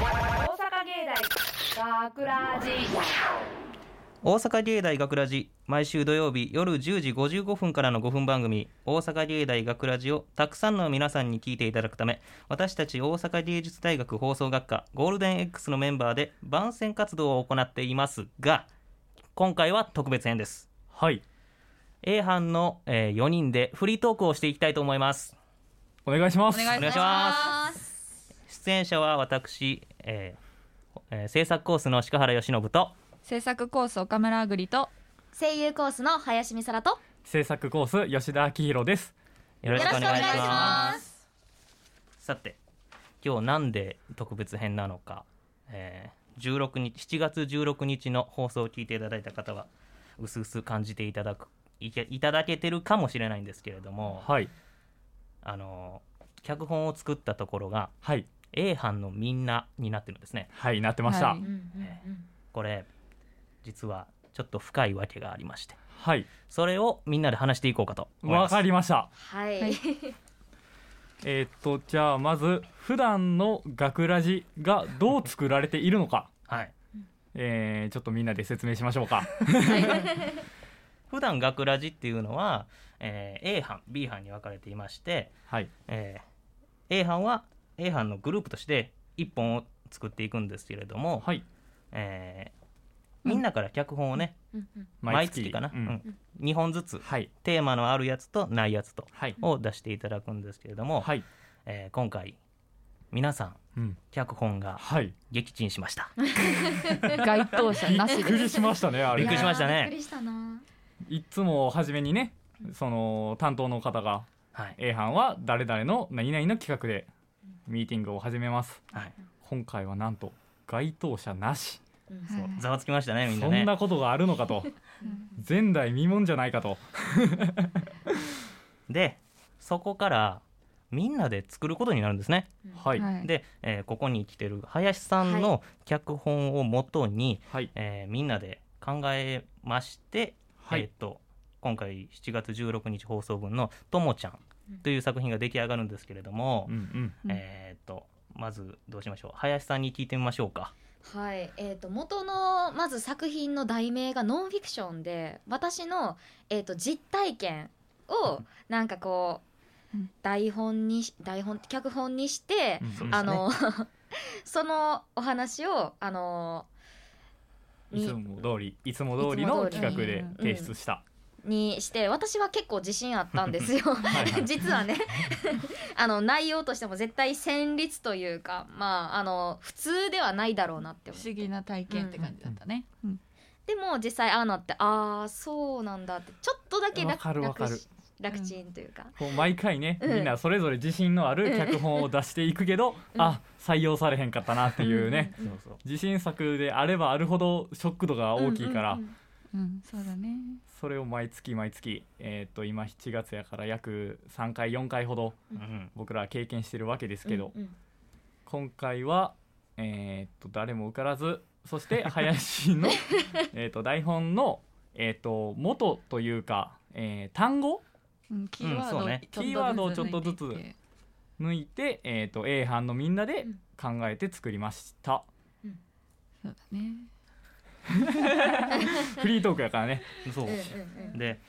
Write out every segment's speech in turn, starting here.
大学ラジ。大阪芸大学ラジ毎週土曜日夜10時55分からの5分番組「大阪芸大学ラジをたくさんの皆さんに聞いていただくため私たち大阪芸術大学放送学科ゴールデン X のメンバーで番宣活動を行っていますが今回は特別編です。はい。A 班の、えー4人でフリートークをしていきたいと思います。お願いします。お願いします出演者は私、えーえー制作コースの鹿原由伸と制作コース岡村あぐりと声優コースの林美沙と制作コース吉田明宏です。よろしくお願いします。ますさて今日なんで特別編なのか、えー16日7月16日の放送を聞いていただいた方はうすうす感じていただくいけいただけてるかもしれないんですけれども、はい。あの脚本を作ったところがはい A 班のみんなになってるんですね。はいなってました。ははい。い、これ実はちょっと深いわけがありまして。はい。それをみんなで話していこうかと思いまわすかりました。はい、はい。えーっとじゃあまず普段の学ラジがどう作られているのか、はい。えーちょっとみんなで説明しましょうか。普段学ラジっていうのは、えー A 班 B 班に分かれていまして、はい。えー A 班は A 班のグループとして1本を作っていくんですけれども、はい。えーみんなから脚本をね、毎月かな、ううん。ん。2本ずつはい。テーマのあるやつとないやつとはい。を出していただくんですけれども、はい、えー今回皆さんうん、脚本がはい。撃沈しました。該当者びなしですっくりしましたね。あれびっくりしましたね。びっくりしたな。いつも初めにねその担当の方がはい。A 班は誰々の何々の企画でミーティングを始めます。はい。今回はなんと該当者なし。そう。ざわつきましたねみんなね。そんなことがあるのかと。前代未聞じゃないかと。でそこからみんなで作ることになるんですね。はい。はい、はい。で、えーここに来てる林さんの脚本をもとに、えーみんなで考えまして、はい。えー、と今回7月16日放送分の「ともちゃん」という作品が出来上がるんですけれども、うんうん。うんえまずどうしましょう。林さんに聞いてみましょうか。はい。えー、と元のまず作品の題名がノンフィクションで私の、えー、と実体験をなんかこううん台本にし台本脚本にして、うん。あの そのお話をあのいつも通りいつも通りの企画で提出した、にして私は結構自信あったんですよ。実はね。あの内容としても絶対旋律というかまああの普通ではないだろうなって不思議な体験って感じだったね、うんでも実際ああなってああそうなんだってちょっとだけわ楽かるわかる。楽ちんというか、こう毎回ね、うん。みんなそれぞれ自信のある脚本を出していくけど、うん。あ採用されへんかったなっていうね、うん自信作であればあるほどショック度が大きいから、うんうんうん、そうだね。それを毎月毎月、えー、と今7月やから約3回4回ほどうん。僕らは経験してるわけですけど、うんうん。今回は、えー、と誰も受からずそして林の えーと台本の、えー、と元というか、えー単語？うん、キーワードをそうね。キーワードをちょっとずつ抜いてえー、と A 班のみんなで考えて作りました、そうだね フリートークやからね。そう。うんうんうん。で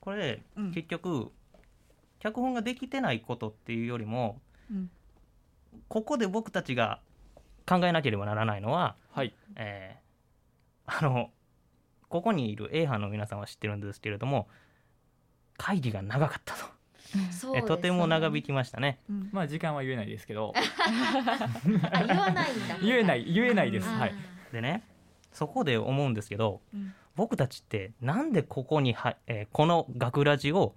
これ、うん。結局脚本ができてないことっていうよりもうん。ここで僕たちが考えなければならないのは、はい。えーあのここにいる A 班の皆さんは知ってるんですけれども会議が長かったと、そうですえとても長引きましたね。うん。まあ時間は言えないですけど。あ言わないんだ。言えない言えないです、うん。はい。でねそこで思うんですけどうん。僕たちってなんでここには、えーこの学ラジを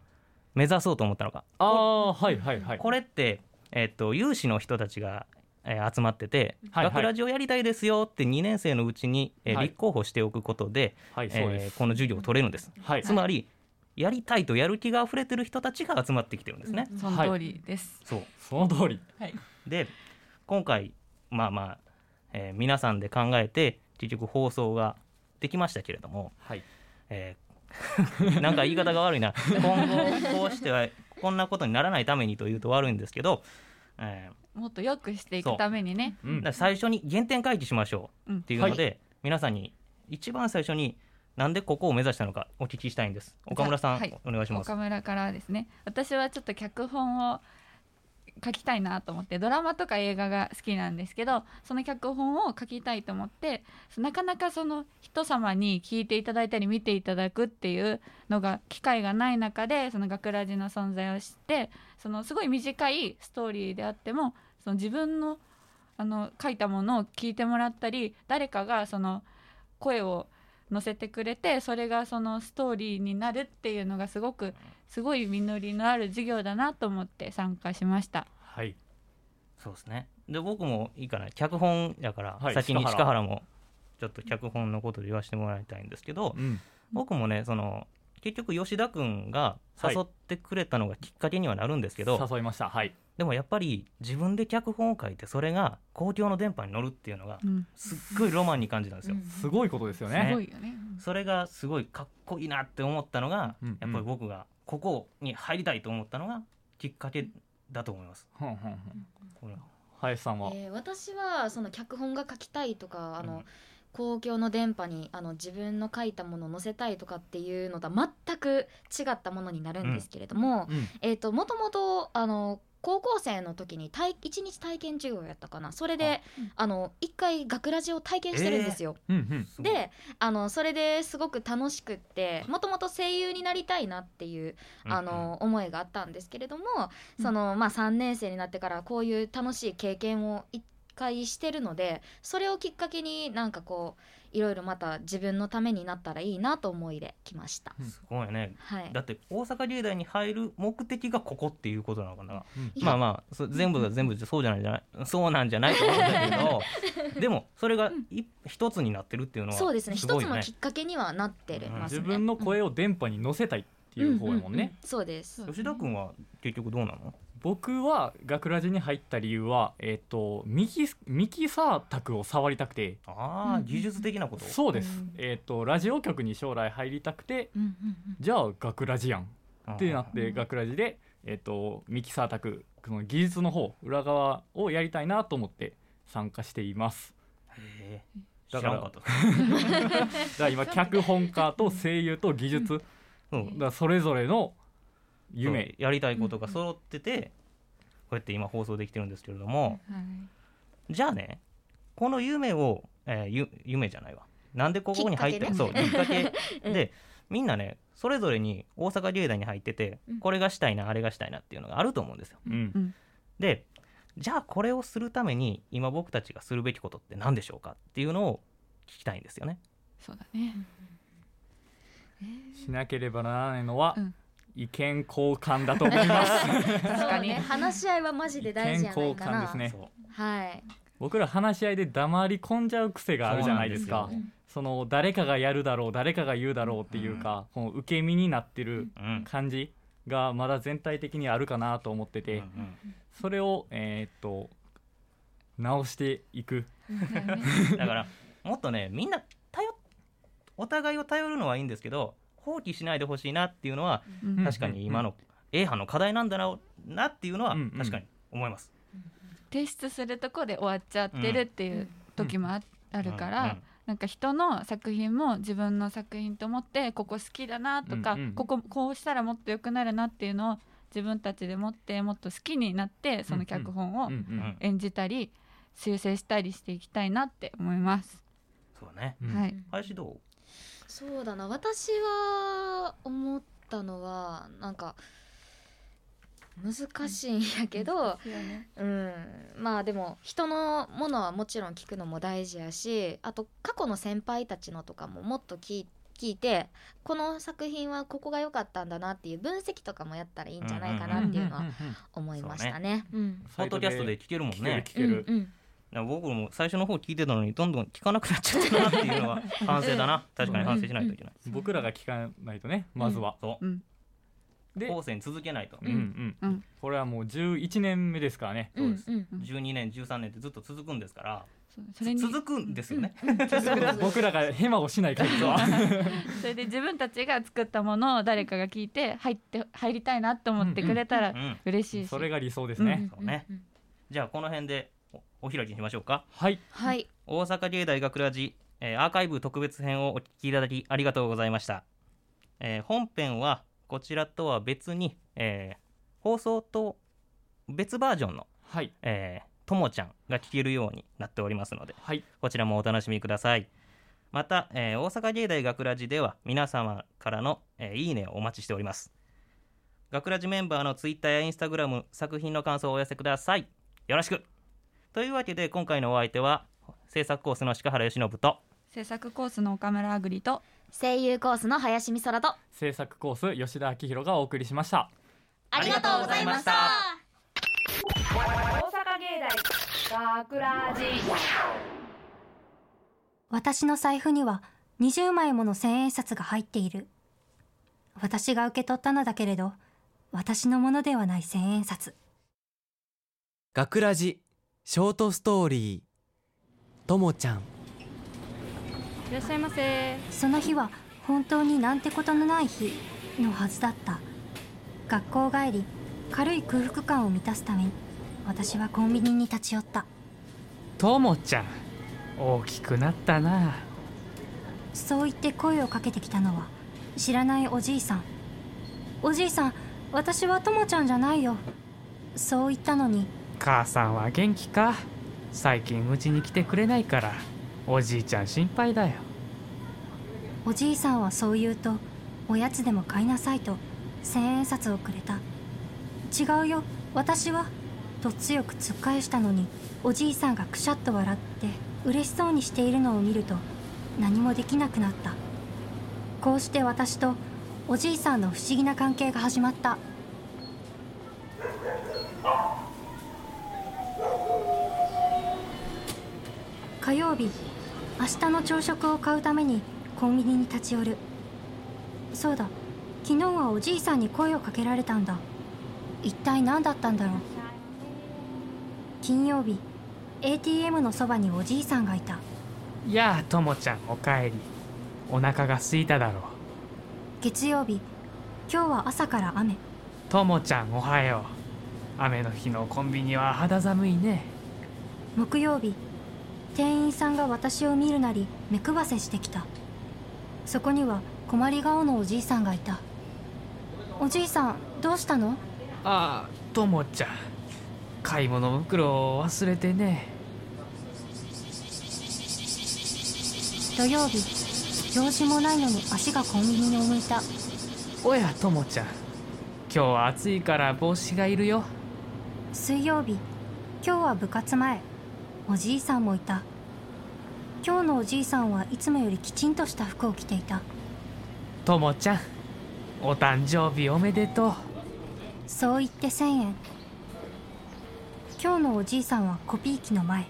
目指そうと思ったのか。ああはいはいはい。これって、えっと有志の人たちが、えー集まってて、はいはい。学ラジをやりたいですよって2年生のうちに、えーはい。立候補しておくことで、はいそうです、えーこの授業を取れるんです、はい。つまりやりたいとやる気が溢れてる人たちが集まってきてるんですね、その通りです、そう。その通り。はい。で今回まあまあ、えー皆さんで考えて結局放送ができましたけれども、はい。えー なんか言い方が悪いな。今後こうしてはこんなことにならないためにというと悪いんですけどえもっと良くしていくためにね。う。ん。最初に原点回帰しましょうっていうので、皆さんに一番最初になんでここを目指したのかお聞きしたいんです。岡村さん、はい。お願いします。岡村からですね。私はちょっと脚本を書きたいなと思ってドラマとか映画が好きなんですけどその脚本を書きたいと思ってなかなかその人様に聞いていただいたり見ていただくっていうのが機会がない中でその学ラジの存在を知ってそのすごい短いストーリーであってもその自分のあの書いたものを聞いてもらったり誰かがその声を乗せてくれてそれがそのストーリーになるっていうのがすごくすごい実りのある授業だなと思って参加しました。はい。そうですね。で僕もいいかな。脚本やから、はい先に鹿原。もちょっと脚本のことで言わせてもらいたいんですけど、うん。僕もねその結局吉田君が誘ってくれたのがきっかけにはなるんですけど、誘いました。はい。でもやっぱり自分で脚本を書いてそれが公共の電波に乗るっていうのがうん、すっごいロマンに感じたんですよ、すごいことですよすね。ごいよね。それがすごいかっこいいなって思ったのが、うん。やっぱり僕がここに入りたいと思ったのがきっかけだと思います。ふんふんふん。これ。林さんは、えー私はその脚本が書きたいとかあの、うん公共の電波にあの自分の書いたものを載せたいとかっていうのとは全く違ったものになるんですけれども、うん。えー、ともともとあの高校生の時に体一日体験授業やったかな。それであの一回学ラジを体験してるんですよ。うんうん。すごいであのそれですごく楽しくってもともと声優になりたいなっていうあの思いがあったんですけれども、そのまあ、3年生になってからこういう楽しい経験を一回してるのでそれをきっかけになんかこういろいろまた自分のためになったらいいなと思いで来ました。すごいね。はい、だって大阪芸大に入る目的がここっていうことなのかな。うんまあまあそ全部が全部そうじゃないじゃない。そうなんじゃないと思うんだけど でもそれがい一つになってるっていうのはそうですね。一つのきっかけにはなってるうんますね。自分の声を電波に乗せたいっていう方やもんね、ううそうですそう吉田君は結局どうなの？僕は学ラジに入った理由はえっ、とミキミキサー卓を触りたくて。ああ、うん技術的なこと？そうです、うん。えっ、とラジオ局に将来入りたくてうんうんうん。じゃあ学ラジやん。ってなってうん学ラジで、えっとミキサー卓その技術の方裏側をやりたいなと思って参加しています。へえ。だから知らんかった。だから今脚本家と声優と技術うん。らそれぞれの夢やりたいことが揃ってて、こうやって今放送できてるんですけれども、はい。じゃあねこの夢を、えーゆ夢じゃないわ。なんでここに入ってきっかそうきっかけ。うん。でみんなねそれぞれに大阪芸大に入ってて、うん。これがしたいなあれがしたいなっていうのがあると思うんですよ。うん。でじゃあこれをするために今僕たちがするべきことって何でしょうかっていうのを聞きたいんですよね。そうだね。しなければならないのは、うん意見交換だと思います。確かに。そうね。話し合いはマジで大事じゃないかな。意見交換ですね。はい。僕ら話し合いで黙り込んじゃう癖があるじゃないですか。その誰かがやるだろう誰かが言うだろうっていうか、この受け身になってるうん。感じがまだ全体的にあるかなと思ってて、うんうん。それをえーっと直していく。だからもっとねみんな頼っお互いを頼るのはいいんですけど放棄しないでほしいなっていうのはうん。確かに今の A 班の課題なんだろうなっていうのは確かに思います。提出するとこで終わっちゃってるっていう時もああるから、うんなんか人の作品も自分の作品と思ってここ好きだなとか、うんうん。こここうしたらもっと良くなるなっていうのを自分たちで持ってもっと好きになってその脚本を演じたり修正したりしていきたいなって思います。そうね。うん。はい、林どう？そうだな。私は思ったのはなんか難しいんやけど、うん、まあでも人のものはもちろん聞くのも大事やしあと過去の先輩たちのとかももっと聞い聞いてこの作品はここが良かったんだなっていう分析とかもやったらいいんじゃないかなっていうのは思いましたね。うんポッドキャストで聞けるもん聞けるね聞ける、うんうん僕も最初の方聞いてたのにどんどん聞かなくなっちゃったなっていうのは反省だな。確かに反省しないといけない。僕らが聞かないとねまずは、そう。うん。で、後世に続けないと。うんうん。うん。これはもう11年目ですからね、うんうんうん。12年13年ってずっと続くんですから。そうそれに続くんですよね。僕らがヘマをしない限りは。それで自分たちが作ったものを誰かが聞いて入って入りたいなと思ってくれたらうん嬉しいし、それが理想ですね、そうね。じゃあこの辺でおお開きにしましょうか。はい。はい。大阪芸大学ラジ、えーアーカイブ特別編をお聞きいただきありがとうございました、えー本編はこちらとは別に、えー放送と別バージョンのはい。えーともちゃんが聞けるようになっておりますのではい。こちらもお楽しみください。また、えー大阪芸大学ラジでは皆様からの、えーいいねをお待ちしております。学ラジメンバーのツイッターやインスタグラム作品の感想をお寄せください。よろしくというわけで今回のお相手は制作コースの鹿原由伸と制作コースの岡村あぐりと声優コースの林美空と制作コース吉田明宏がお送りしましたありがとうございました大阪芸大学ラジ私の財布には20枚もの千円札が入っている。私が受け取ったのだけれど、私のものではない千円札。学ラジショートストーリー。ともちゃん。いらっしゃいませ。その日は本当になんてことのない日のはずだった。学校帰り、軽い空腹感を満たすために、私はコンビニに立ち寄った。ともちゃん大きくなったな。そう言って声をかけてきたのは知らないおじいさん。おじいさん私はともちゃんじゃないよ。そう言ったのに母さんは元気か？最近うちに来てくれないから。おじいちゃん心配だよ。おじいさんはそう言うとおやつでも買いなさいと千円札をくれた。違うよ。私はと強く突っ返したのにおじいさんがくしゃっと笑って嬉しそうにしているのを見ると何もできなくなった。こうして私とおじいさんの不思議な関係が始まった。火曜日明日の朝食を買うためにコンビニに立ち寄る。そうだ昨日はおじいさんに声をかけられたんだ。一体何だったんだろう。金曜日 ATM のそばにおじいさんがいた。やあともちゃんおかえり。お腹が空いただろう。月曜日今日は朝から雨。ともちゃんおはよう。雨の日のコンビニは肌寒いね。木曜日店員さんが私を見るなり目配せしてきた。そこには困り顔のおじいさんがいた。おじいさんどうしたの？ああともちゃん。買い物袋を忘れてね。土曜日用事もないのに足がコンビニに向いた。おやともちゃん。今日は暑いから帽子がいるよ。水曜日今日は部活前おじいさんもいた。今日のおじいさんはいつもよりきちんとした服を着ていた。ともちゃんお誕生日おめでとう。そう言って1000円。今日のおじいさんはコピー機の前。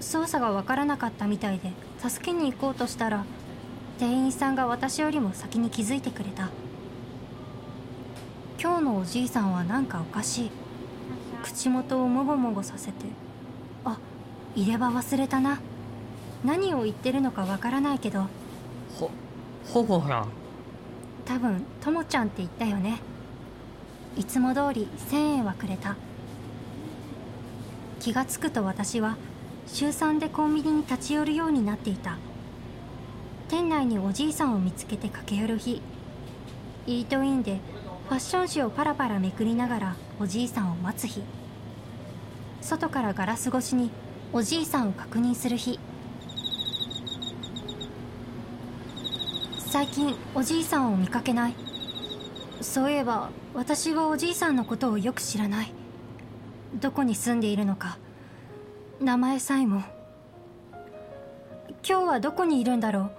操作がわからなかったみたいで助けに行こうとしたら店員さんが私よりも先に気づいてくれた。今日のおじいさんはなんかおかしい。口元をもごもごさせてあ入れ歯忘れたな。何を言ってるのかわからないけど。ほほほやん多分ともちゃんって言ったよね。いつも通り1000円はくれた。気がつくと私は週3でコンビニに立ち寄るようになっていた。店内におじいさんを見つけて駆け寄る日。イートインでファッション誌をパラパラめくりながらおじいさんを待つ日。外からガラス越しにおじいさんを確認する日。最近おじいさんを見かけない。そういえば私はおじいさんのことをよく知らない。どこに住んでいるのか。名前さえも。今日はどこにいるんだろ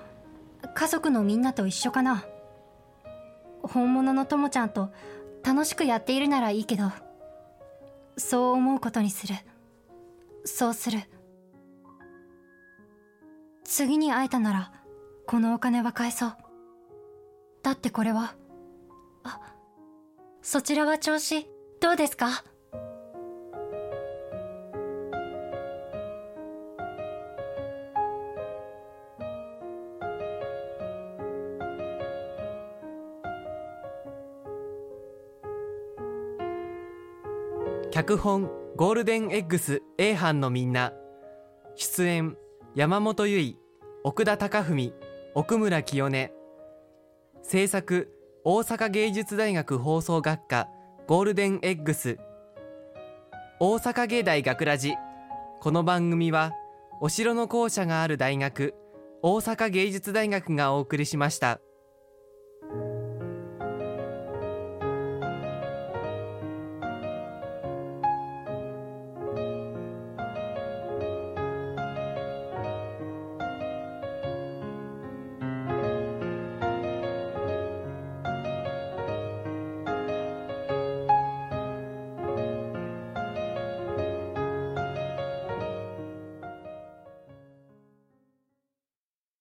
う。家族のみんなと一緒かな。本物のともちゃんと楽しくやっているならいいけど。そう思うことにする。そうする。次に会えたならこのお金は返そう。だってこれはあそちらは調子どうですか？脚本ゴールデンエッグス A 班のみんな。出演山本由依奥田貴文奥村清音。制作大阪芸術大学放送学科ゴールデンエッグス大阪芸大学ラジ。この番組はお城の校舎がある大学大阪芸術大学がお送りしました。